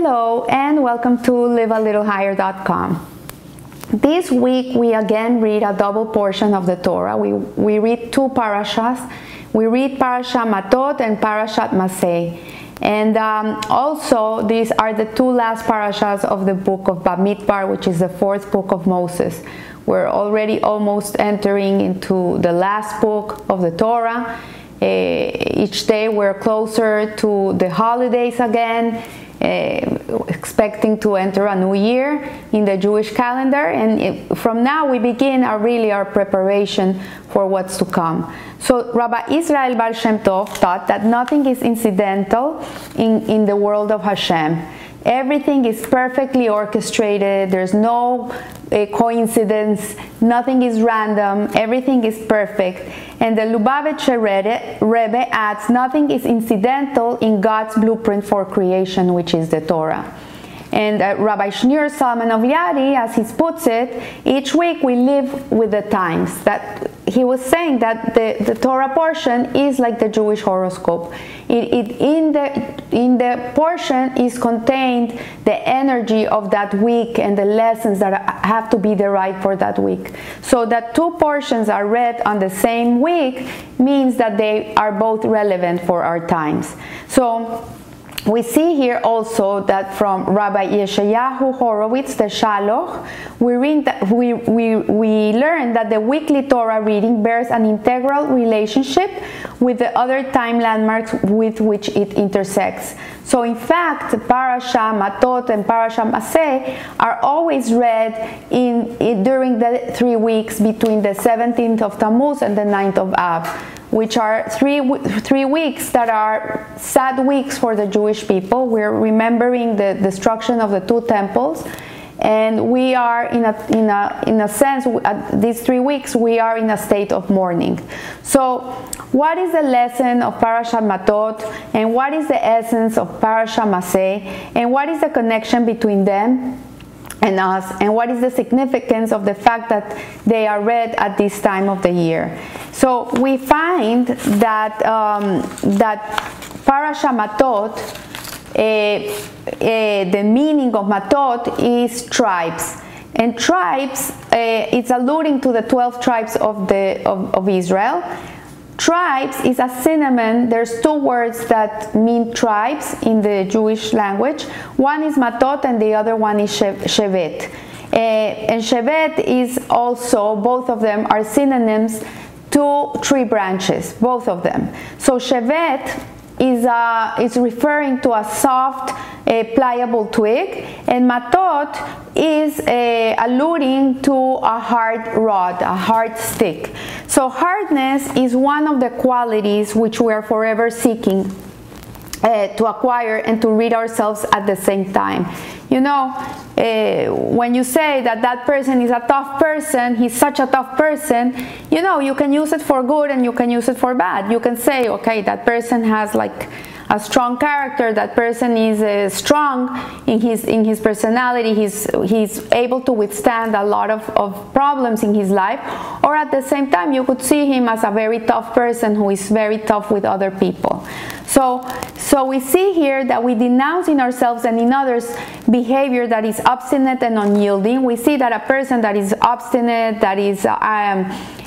Hello and welcome to livealittlehigher.com. This week we again read a double portion of the Torah. We, we read two parashas. We read Parashat Matot and Parashat Masei. And um, also, these are the two last parashas of the book of Bamidbar, which is the fourth book of Moses. We're already almost entering into the last book of the Torah. Uh, each day we're closer to the holidays again expecting to enter a new year in the Jewish calendar, and it, from now we begin our really our preparation for what's to come. So Rabbi Israel Baal Shem Tov thought that nothing is incidental in, in the world of Hashem. Everything is perfectly orchestrated. There's no uh, coincidence. Nothing is random. Everything is perfect. And the Lubavitcher Rebbe adds, nothing is incidental in God's blueprint for creation, which is the Torah. And uh, Rabbi Shneur Zalman of Liadi, as he puts it, each week we live with the times. That he was saying that the, the Torah portion is like the Jewish horoscope. It, it, in, the, in the portion is contained the energy of that week and the lessons that have to be derived for that week. So that two portions are read on the same week means that they are both relevant for our times. So we see here also that from Rabbi Yeshayahu Horowitz, the Shelah, we, we, we, we learn that the weekly Torah reading bears an integral relationship with the other time landmarks with which it intersects. So, in fact, Parasha Matot and Parasha Maseh are always read in, in, during the three weeks between the 17th of Tammuz and the 9th of Av which are three, three weeks that are sad weeks for the Jewish people. We're remembering the destruction of the two temples. And we are, in a, in a, in a sense, these three weeks, we are in a state of mourning. So, what is the lesson of Parashat Matot, and what is the essence of Parashat Maseh, and what is the connection between them? And us, and what is the significance of the fact that they are read at this time of the year. So we find that um, that Parasha Matot, uh, uh, the meaning of Matot is tribes. And tribes, uh, it's alluding to the 12 tribes of, the, of, of Israel. Tribes is a synonym. There's two words that mean tribes in the Jewish language. One is matot and the other one is shevet. Uh, and shevet is also, both of them are synonyms to tree branches, both of them. So shevet is, a, is referring to a soft, a pliable twig, and matot is a, alluding to a hard rod, a hard stick. So hardness is one of the qualities which we are forever seeking uh, to acquire and to read ourselves at the same time. You know, uh, when you say that that person is a tough person, he's such a tough person, you know, you can use it for good and you can use it for bad. You can say, okay, that person has like a strong character that person is uh, strong in his in his personality he's he's able to withstand a lot of, of problems in his life or at the same time you could see him as a very tough person who is very tough with other people. So so we see here that we denounce in ourselves and in others behavior that is obstinate and unyielding. We see that a person that is obstinate that is um,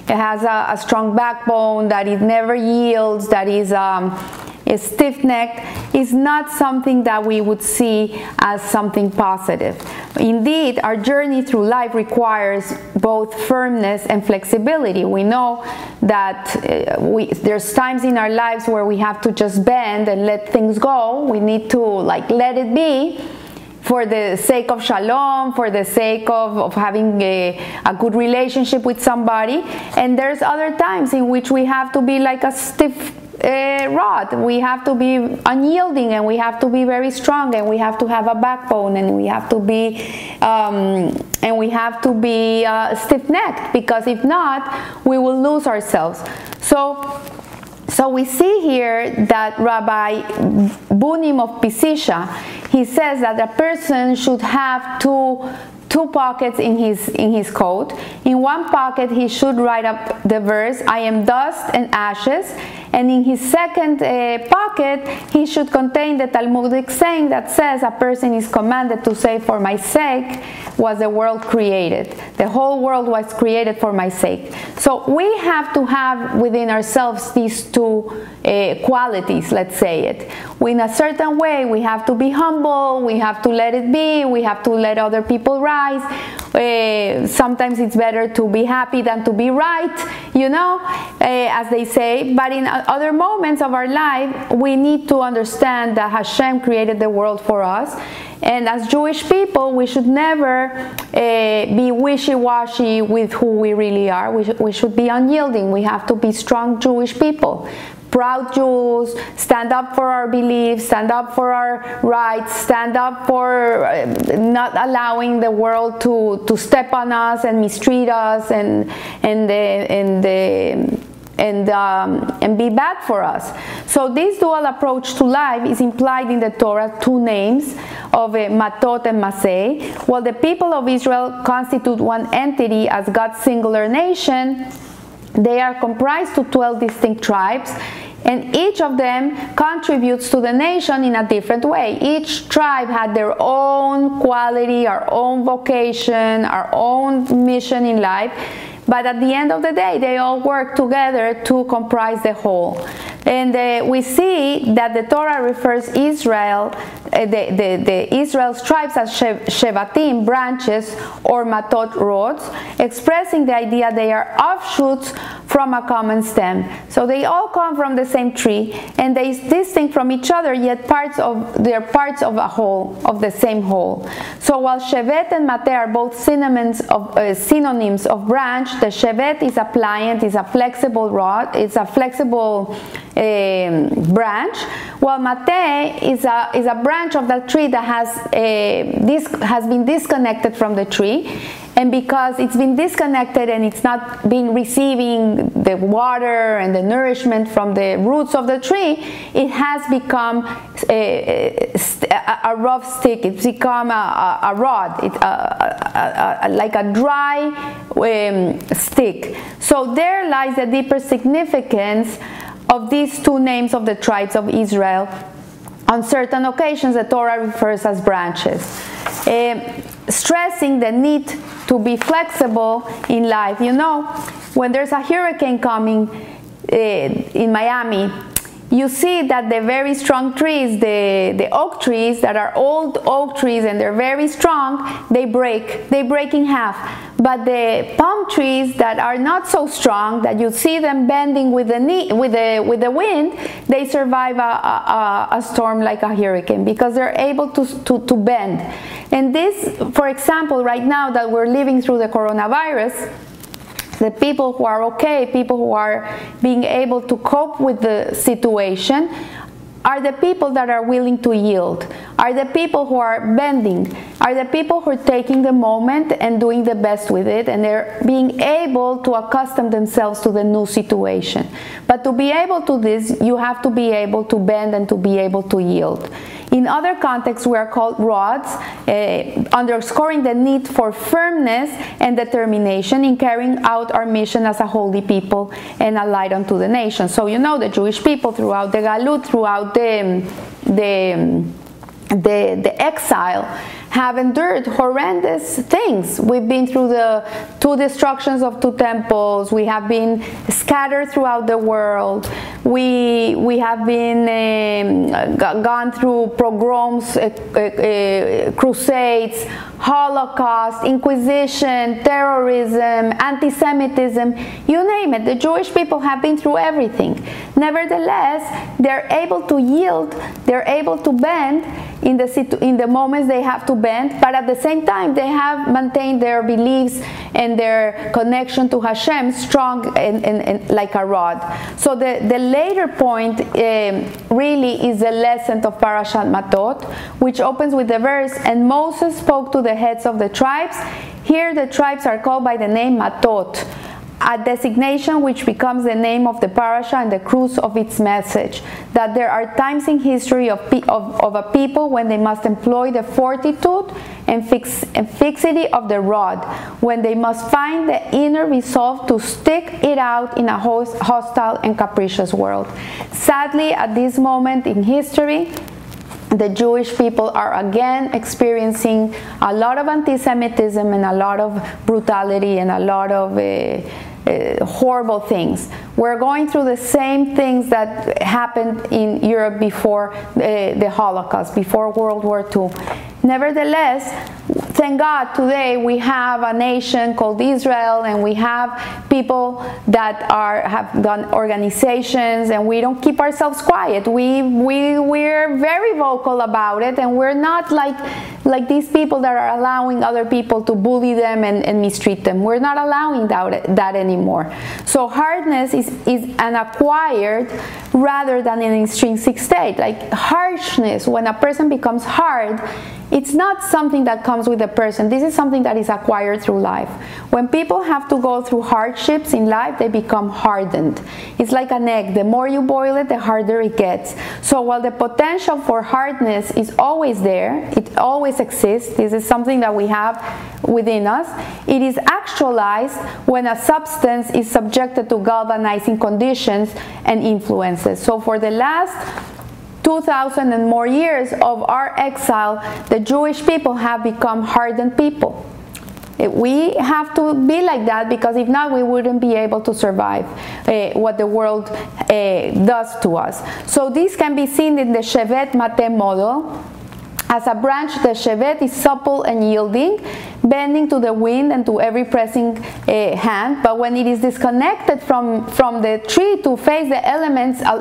has a, a strong backbone that it never yields that is um, stiff necked is not something that we would see as something positive. Indeed, our journey through life requires both firmness and flexibility. We know that uh, we, there's times in our lives where we have to just bend and let things go. We need to like let it be for the sake of shalom, for the sake of, of having a, a good relationship with somebody. And there's other times in which we have to be like a stiff rod. We have to be unyielding and we have to be very strong and we have to have a backbone and we have to be um, and we have to be uh, stiff-necked because if not, we will lose ourselves. So. So we see here that Rabbi Bunim of Peshischa, he says that a person should have two two pockets in his in his coat. In one pocket he should write up the verse, I am dust and ashes, And in his second uh, pocket, he should contain the Talmudic saying that says, A person is commanded to say, For my sake was the world created. The whole world was created for my sake. So we have to have within ourselves these two uh, qualities, let's say it. In a certain way, we have to be humble, we have to let it be, we have to let other people rise. Uh, sometimes it's better to be happy than to be right, you know, uh, as they say. But in other moments of our life, we need to understand that Hashem created the world for us and as Jewish people, we should never uh, be wishy washy with who we really are. We, sh- we should be unyielding. We have to be strong Jewish people proud Jews, stand up for our beliefs, stand up for our rights, stand up for uh, not allowing the world to, to step on us and mistreat us and, and, the, and the, and, um, and be bad for us. So this dual approach to life is implied in the Torah, two names of uh, Matot and Masei. While the people of Israel constitute one entity as God's singular nation, they are comprised to 12 distinct tribes and each of them contributes to the nation in a different way. Each tribe had their own quality, our own vocation, our own mission in life but at the end of the day, they all work together to comprise the whole. And uh, we see that the Torah refers Israel, the, the, the Israel's tribes as Shevatim, branches, or Matot, rods, expressing the idea they are offshoots from a common stem. So they all come from the same tree, and they distinct from each other, yet parts of they're parts of a whole, of the same whole. So while Shevet and Mate are both synonyms of uh, synonyms of branch, the Shevet is a pliant, is a flexible rod, it's a flexible branch, Well, mate is a, is a branch of that tree that has, uh, this, has been disconnected from the tree and because it's been disconnected and it's not been receiving the water and the nourishment from the roots of the tree, it has become a, a, a rough stick. It's become a, a rod, it, like a dry um, stick. So there lies the deeper significance of these two names of the tribes of Israel. On certain occasions, the Torah refers as branches, uh, stressing the need to be flexible in life. You know, when there's a hurricane coming uh, in Miami, you see that the very strong trees, the, the oak trees that are old oak trees and they're very strong, they break. They break in half. But the palm trees that are not so strong, that you see them bending with the, knee, with the, with the wind, they survive a, a, a storm like a hurricane because they're able to, to, to bend. And this, for example, right now that we're living through the coronavirus, the people who are okay, people who are being able to cope with the situation, are the people that are willing to yield, are the people who are bending, are the people who are taking the moment and doing the best with it, and they're being able to accustom themselves to the new situation. But to be able to this, you have to be able to bend and to be able to yield. In other contexts, we are called rods, uh, underscoring the need for firmness and determination in carrying out our mission as a holy people and a light unto the nation. So you know the Jewish people throughout the Galut, throughout the the the, the exile have endured horrendous things. We've been through the two destructions of two temples. We have been scattered throughout the world. We, we have been um, gone through pogroms, uh, uh, uh, crusades, Holocaust, Inquisition, terrorism, anti Semitism, you name it. The Jewish people have been through everything. Nevertheless, they're able to yield, they're able to bend in the, situ- in the moments they have to bend, but at the same time, they have maintained their beliefs and their connection to Hashem strong and, and, and like a rod. So the, the later point um, really is the lesson of Parashat Matot, which opens with the verse, and Moses spoke to the heads of the tribes. Here the tribes are called by the name Matot. A designation which becomes the name of the parasha and the crux of its message. That there are times in history of, of, of a people when they must employ the fortitude and, fix, and fixity of the rod, when they must find the inner resolve to stick it out in a host, hostile and capricious world. Sadly, at this moment in history, the Jewish people are again experiencing a lot of anti Semitism and a lot of brutality and a lot of uh, uh, horrible things. We're going through the same things that happened in Europe before uh, the Holocaust, before World War II. Nevertheless, thank God today we have a nation called Israel and we have people that are have done organizations and we don't keep ourselves quiet. We we we're very vocal about it and we're not like like these people that are allowing other people to bully them and, and mistreat them. We're not allowing that, that anymore. So hardness is, is an acquired rather than an intrinsic state. Like harshness, when a person becomes hard, it's not something that comes with a person. This is something that is acquired through life. When people have to go through hardships in life, they become hardened. It's like an egg. The more you boil it, the harder it gets. So while the potential for hardness is always there, it always exists. This is something that we have within us. It is actualized when a substance is subjected to galvanizing conditions and influences. So for the last 2,000 and more years of our exile, the Jewish people have become hardened people. We have to be like that because if not, we wouldn't be able to survive uh, what the world uh, does to us. So, this can be seen in the Shevet Mate model. As a branch, the Shevet is supple and yielding, bending to the wind and to every pressing uh, hand. But when it is disconnected from, from the tree to face the elements uh,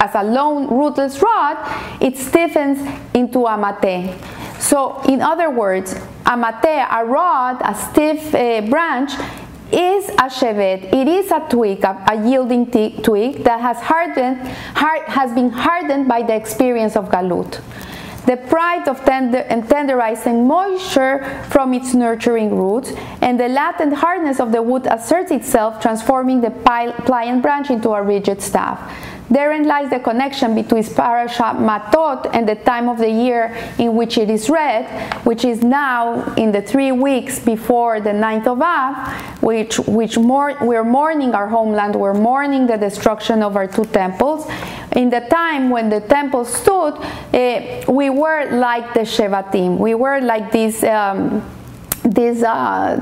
as a lone rootless rod, it stiffens into a mate. So, in other words, a mate, a rod, a stiff uh, branch, is a shevet. It is a twig, a, a yielding twig that has hardened, hard, has been hardened by the experience of galut deprived of tender and tenderizing moisture from its nurturing roots, and the latent hardness of the wood asserts itself, transforming the pliant branch into a rigid staff. Therein lies the connection between Parashat Matot and the time of the year in which it is read, which is now in the three weeks before the ninth of Av, which, which we're mourning our homeland, we're mourning the destruction of our two temples. In the time when the temple stood, uh, we were like the Shevatim. We were like these, um, these uh,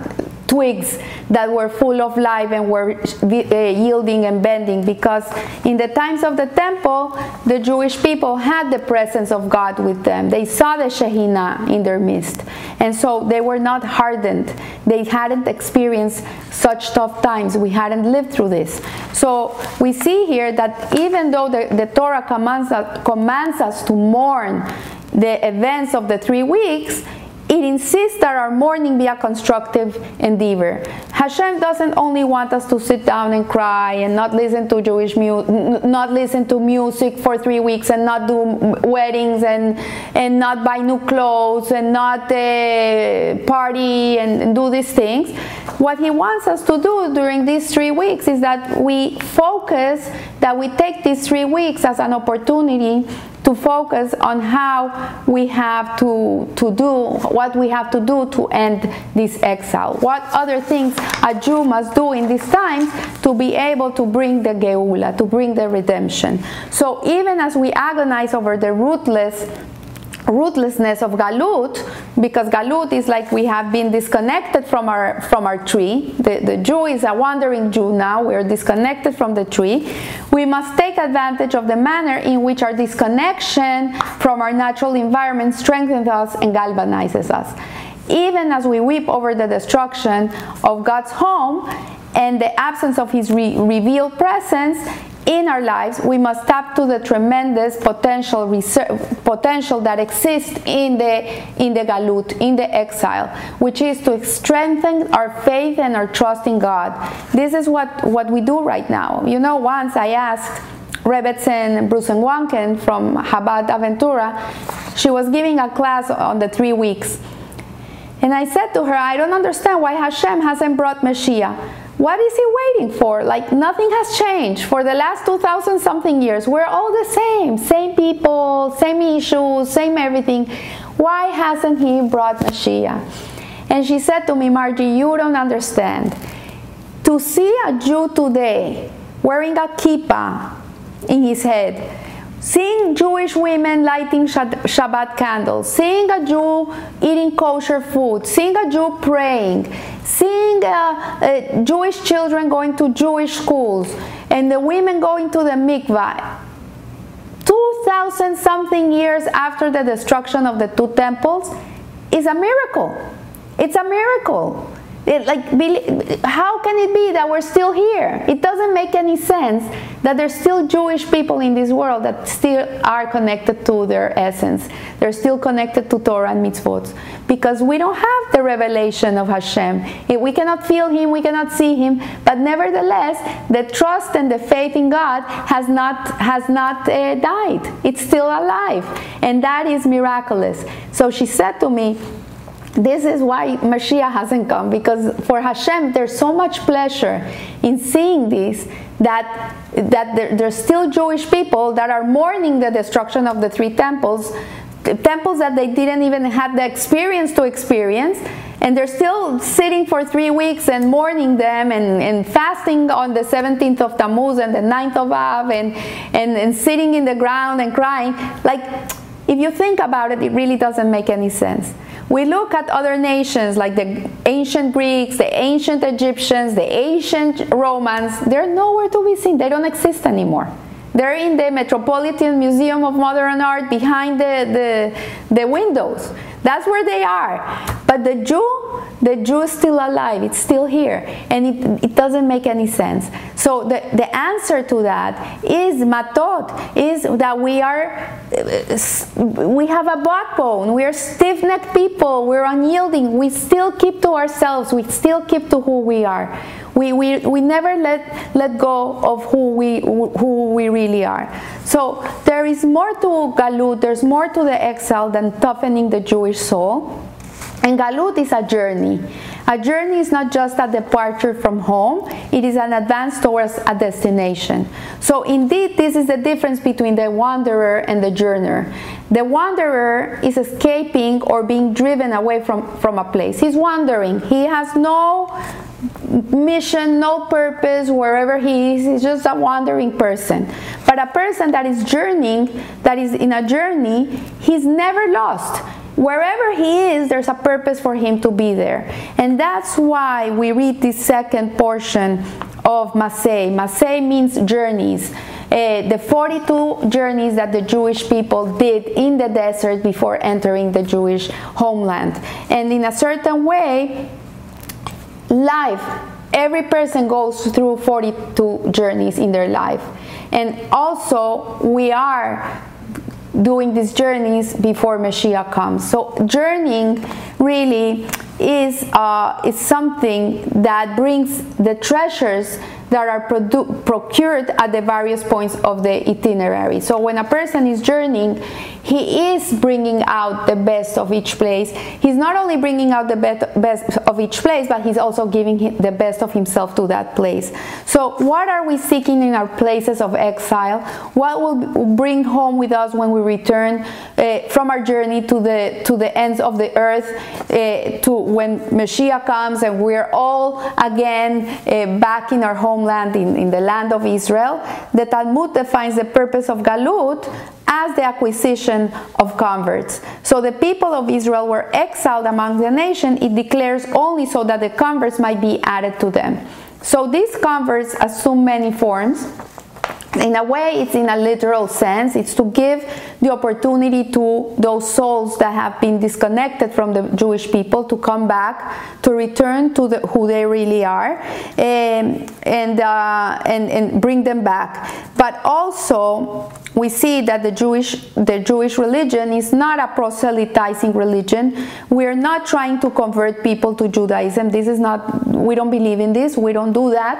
twigs that were full of life and were uh, yielding and bending because in the times of the temple the jewish people had the presence of god with them. They saw the shekhinah in their midst. And so they were not hardened. They hadn't experienced such tough times. We hadn't lived through this. So we see here that even though the, the torah commands us, commands us to mourn the events of the three weeks it insists that our mourning be a constructive endeavor. Hashem doesn't only want us to sit down and cry and not listen to Jewish music, not listen to music for three weeks and not do weddings and and not buy new clothes and not uh, party and, and do these things. What He wants us to do during these three weeks is that we focus, that we take these three weeks as an opportunity to focus on how we have to, to do, what we have to do to end this exile. What other things a Jew must do in these times to be able to bring the Geula, to bring the redemption. So even as we agonize over the rootless rootlessness of galut because galut is like we have been disconnected from our from our tree. The, the jew is a wandering jew now. We're disconnected from the tree. We must take advantage of the manner in which our disconnection from our natural environment strengthens us and galvanizes us. Even as we weep over the destruction of god's home and the absence of his re- revealed presence in our lives, we must tap to the tremendous potential potential that exists in the in the galut, in the exile, which is to strengthen our faith and our trust in God. This is what what we do right now. You know, once I asked Rebbetzin Brusenwanken from Chabad Aventura, she was giving a class on the three weeks. And I said to her, I don't understand why Hashem hasn't brought Mashiach what is he waiting for? Like nothing has changed for the last 2000 something years. We're all the same, same people, same issues, same everything. Why hasn't he brought Mashiach? And she said to me, Margie, you don't understand. To see a Jew today wearing a kippah in his head, seeing Jewish women lighting Shabbat candles, seeing a Jew eating kosher food, seeing a Jew praying, seeing uh, uh, Jewish children going to Jewish schools, and the women going to the mikvah. 2000 something years after the destruction of the two temples is a miracle. It's a miracle. It, like, how can it be that we're still here? It doesn't make any sense that there's still Jewish people in this world that still are connected to their essence. They're still connected to Torah and mitzvot because we don't have the revelation of Hashem. We cannot feel Him, we cannot see Him, but nevertheless, the trust and the faith in God has not has not uh, died. It's still alive, and that is miraculous. So she said to me this is why Mashiach hasn't come because for Hashem there's so much pleasure in seeing this that that there, there's still Jewish people that are mourning the destruction of the three temples, temples that they didn't even have the experience to experience, and they're still sitting for three weeks and mourning them and, and fasting on the 17th of Tammuz and the 9th of Av and, and, and sitting in the ground and crying. Like, if you think about it, it really doesn't make any sense. We look at other nations like the ancient Greeks, the ancient Egyptians, the ancient Romans, they're nowhere to be seen. They don't exist anymore. They're in the Metropolitan Museum of Modern Art behind the, the, the windows. That's where they are. But the Jew, the Jew is still alive. It's still here. And it, it doesn't make any sense. So the, the answer to that is matot, is that we are, uh, we have a backbone. We are stiff-necked people. We're unyielding. We still keep to ourselves. We still keep to who we are. We, we, we never let, let go of who we, who we really are. So there is more to Galut, there's more to the exile than toughening the Jewish soul. And Galut is a journey. A journey is not just a departure from home, it is an advance towards a destination. So, indeed, this is the difference between the wanderer and the journeyer. The wanderer is escaping or being driven away from, from a place. He's wandering, he has no mission, no purpose wherever he is. He's just a wandering person. But a person that is journeying, that is in a journey, he's never lost. Wherever he is, there's a purpose for him to be there. And that's why we read this second portion of Masei. Masei means journeys. Uh, the 42 journeys that the Jewish people did in the desert before entering the Jewish homeland. And in a certain way, life every person goes through 42 journeys in their life and also we are doing these journeys before Mashiach comes. So journeying really is uh, is something that brings the treasures that are procured at the various points of the itinerary. So when a person is journeying, he is bringing out the best of each place. He's not only bringing out the best of each place, but he's also giving the best of himself to that place. So what are we seeking in our places of exile? What will bring home with us when we return uh, from our journey to the to the ends of the earth, uh, to when Mashiach comes and we're all again uh, back in our home homeland in, in the land of Israel, the Talmud defines the purpose of Galut as the acquisition of converts. So the people of Israel were exiled among the nation, it declares only so that the converts might be added to them. So these converts assume many forms in a way it's in a literal sense it's to give the opportunity to those souls that have been disconnected from the jewish people to come back to return to the, who they really are and um, and, uh, and and bring them back but also we see that the Jewish the Jewish religion is not a proselytizing religion. We are not trying to convert people to Judaism. This is not we don't believe in this. We don't do that.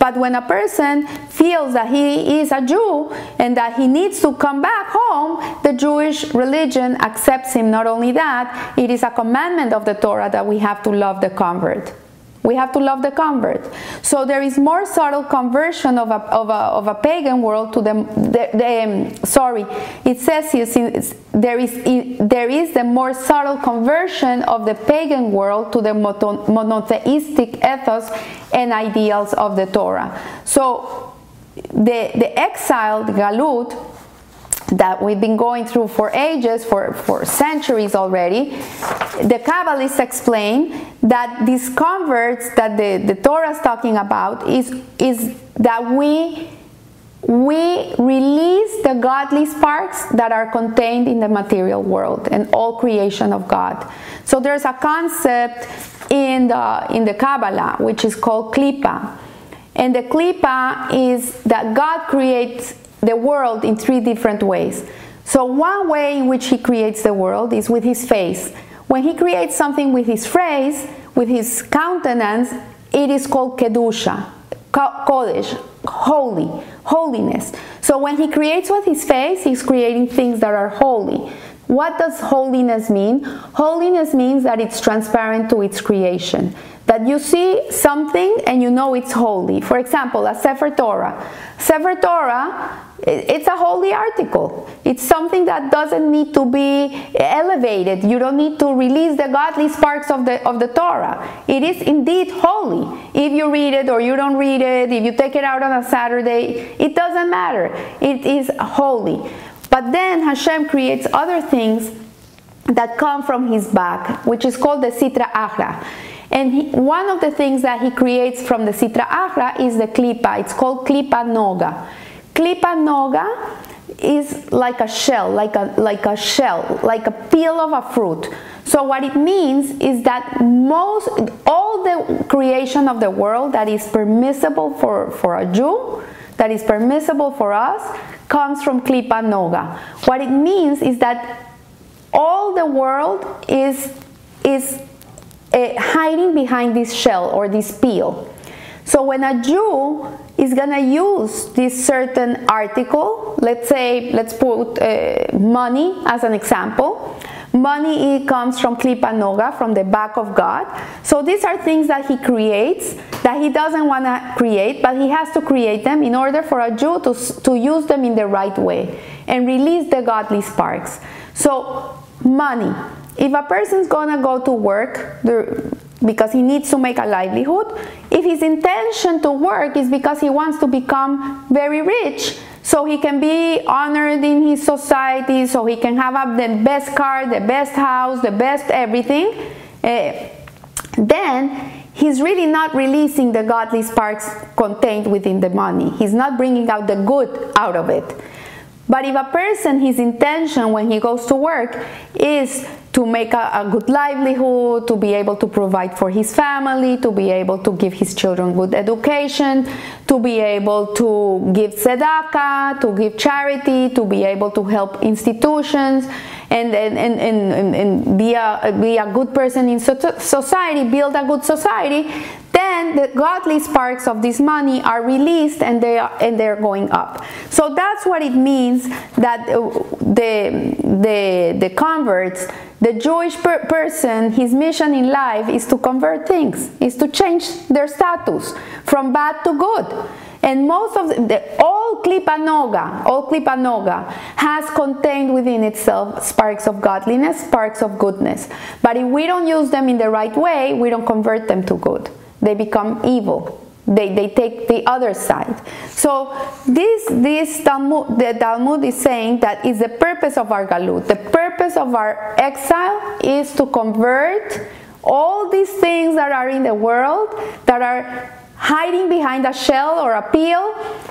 But when a person feels that he is a Jew and that he needs to come back home, the Jewish religion accepts him. Not only that, it is a commandment of the Torah that we have to love the convert. We have to love the convert. So there is more subtle conversion of a, of a, of a pagan world to the, the, the um, sorry, it says here, there is, there is the more subtle conversion of the pagan world to the monotheistic ethos and ideals of the Torah. So the, the exiled Galut that we've been going through for ages, for, for centuries already, the Kabbalists explain that these converts that the, the Torah is talking about is, is that we, we release the godly sparks that are contained in the material world and all creation of God. So there's a concept in the, in the Kabbalah which is called Klippa. And the Klippa is that God creates the world in three different ways. So, one way in which he creates the world is with his face. When he creates something with his face, with his countenance, it is called Kedusha, Kodesh, holy, holiness. So, when he creates with his face, he's creating things that are holy. What does holiness mean? Holiness means that it's transparent to its creation. That you see something and you know it's holy. For example, a Sefer Torah. Sefer Torah it's a holy article. It's something that doesn't need to be elevated. You don't need to release the godly sparks of the of the Torah. It is indeed holy. If you read it or you don't read it, if you take it out on a Saturday, it doesn't matter. It is holy. But then Hashem creates other things that come from his back, which is called the Sitra Achra. And he, one of the things that he creates from the Sitra Achra is the Klippa. It's called Klippa Noga. Klippa Noga is like a shell, like a, like a shell, like a peel of a fruit. So what it means is that most, all the creation of the world that is permissible for, for a Jew, that is permissible for us, comes from Klippa Noga. What it means is that all the world is, is uh, hiding behind this shell or this peel. So when a Jew is to use this certain article, let's say, let's put uh, money as an example. Money comes from Klippa Noga, from the back of God. So these are things that he creates that he doesn't want to create, but he has to create them in order for a Jew to, to use them in the right way and release the godly sparks. So, money. If a person's gonna go to work, because he needs to make a livelihood. If his intention to work is because he wants to become very rich, so he can be honored in his society, so he can have the best car, the best house, the best everything, uh, then he's really not releasing the godly sparks contained within the money. He's not bringing out the good out of it. But if a person, his intention when he goes to work is to make a, a, good livelihood, to be able to provide for his family, to be able to give his children good education, to be able to give tzedakah, to give charity, to be able to help institutions, and, and, and, and, and be, a, be a good person in society, build a good society, then the godly sparks of this money are released and they are and they're going up. So that's what it means that uh, the the the converts, the Jewish per person, his mission in life is to convert things, is to change their status from bad to good. And most of the, the all Klippa Noga, all Klippa Noga has contained within itself sparks of godliness, sparks of goodness. But if we don't use them in the right way, we don't convert them to good. They become evil. They, they take the other side. So this this Talmud, the Talmud is saying that is the purpose of our galut. The purpose of our exile is to convert all these things that are in the world that are hiding behind a shell or a peel,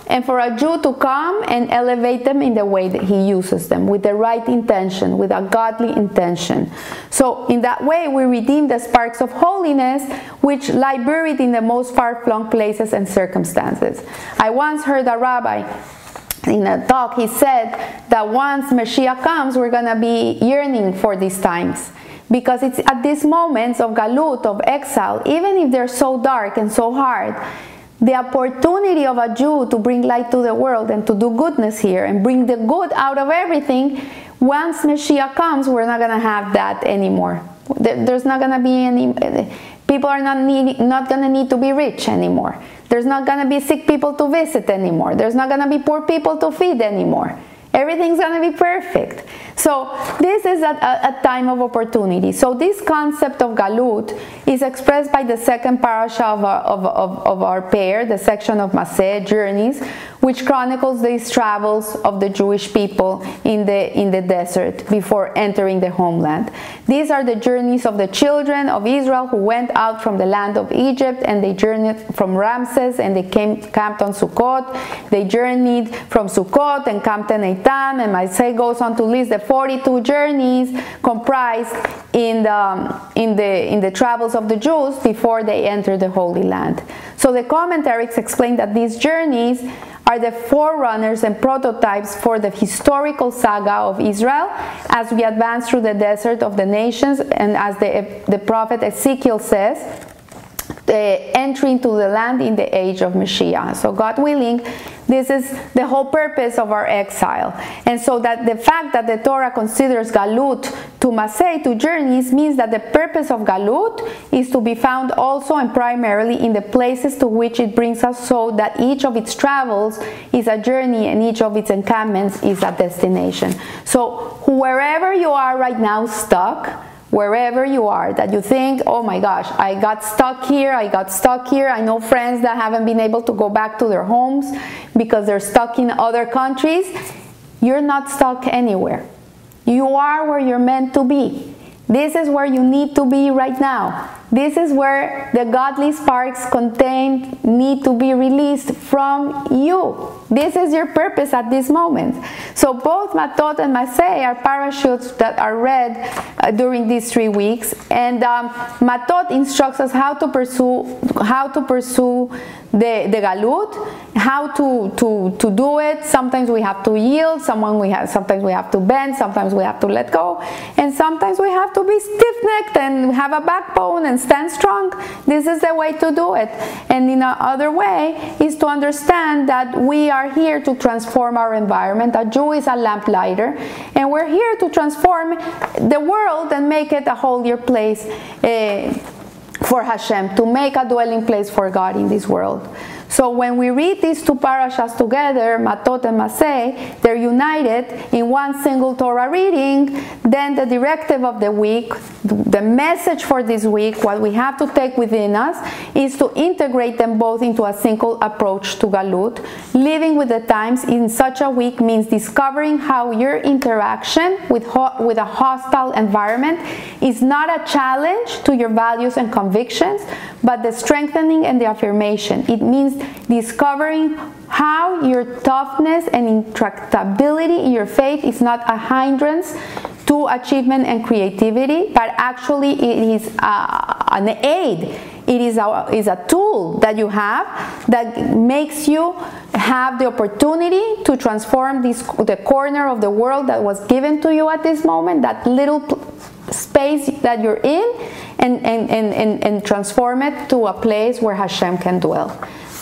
and for a Jew to come and elevate them in the way that he uses them, with the right intention, with a godly intention. So, in that way, we redeem the sparks of holiness which lie buried in the most far flung places and circumstances. I once heard a rabbi in a talk, he said that once Mashiach comes, we're going to be yearning for these times because it's at these moments of galut, of exile, even if they're so dark and so hard, the opportunity of a Jew to bring light to the world and to do goodness here and bring the good out of everything, once Mashiach comes, we're not going to have that anymore. There's not going to be any. People are not, not going to need to be rich anymore. There's not going to be sick people to visit anymore. There's not going to be poor people to feed anymore. Everything's going to be perfect. So this is a, a, a, time of opportunity. So this concept of galut is expressed by the second parasha of our, of, of, of our pair, the section of Maseh, Journeys, which chronicles these travels of the Jewish people in the, in the desert before entering the homeland. These are the journeys of the children of Israel who went out from the land of Egypt and they journeyed from Ramses and they came camped on Sukkot. They journeyed from Sukkot and camped in Eitam and Maseh goes on to list the 42 journeys comprised in the, in, the, in the travels of the Jews before they entered the Holy Land. So the commentaries explain that these journeys are the forerunners and prototypes for the historical saga of Israel as we advance through the desert of the nations and as the, the prophet Ezekiel says, the entry into the land in the age of Mashiach. So, God willing, this is the whole purpose of our exile. And so, that the fact that the Torah considers Galut to Maseh, to journeys, means that the purpose of Galut is to be found also and primarily in the places to which it brings us, so that each of its travels is a journey and each of its encampments is a destination. So, wherever you are right now stuck, wherever you are that you think, oh my gosh, I got stuck here, I got stuck here. I know friends that haven't been able to go back to their homes because they're stuck in other countries. You're not stuck anywhere. You are where you're meant to be. This is where you need to be right now. This is where the godly sparks contained need to be released from you. This is your purpose at this moment. So both Matot and Maseh are parashas that are read uh, during these three weeks, and um, Matot instructs us how to pursue how to pursue the, the galut, how to, to, to do it. Sometimes we have to yield, someone we have, sometimes we have to bend, sometimes we have to let go, and sometimes we have to be stiff-necked and have a backbone and stand strong. This is the way to do it. And in another way is to understand that we are here to transform our environment. A Jew is a lamplighter, and we're here to transform the world and make it a holier place. Uh, for Hashem, to make a dwelling place for God in this world. So when we read these two parashas together, Matot and Maseh, they're united in one single Torah reading, then the directive of the week, the message for this week, what we have to take within us, is to integrate them both into a single approach to Galut. Living with the times in such a week means discovering how your interaction with, ho- with a hostile environment is not a challenge to your values and convictions, but the strengthening and the affirmation. It means discovering how your toughness and intractability in your faith is not a hindrance to achievement and creativity, but actually it is uh, an aid. It is a, is a tool that you have that makes you have the opportunity to transform this the corner of the world that was given to you at this moment, that little space that you're in, and, and, and, and, and transform it to a place where Hashem can dwell.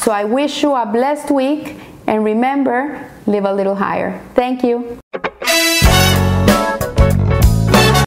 So I wish you a blessed week and remember, live a little higher. Thank you.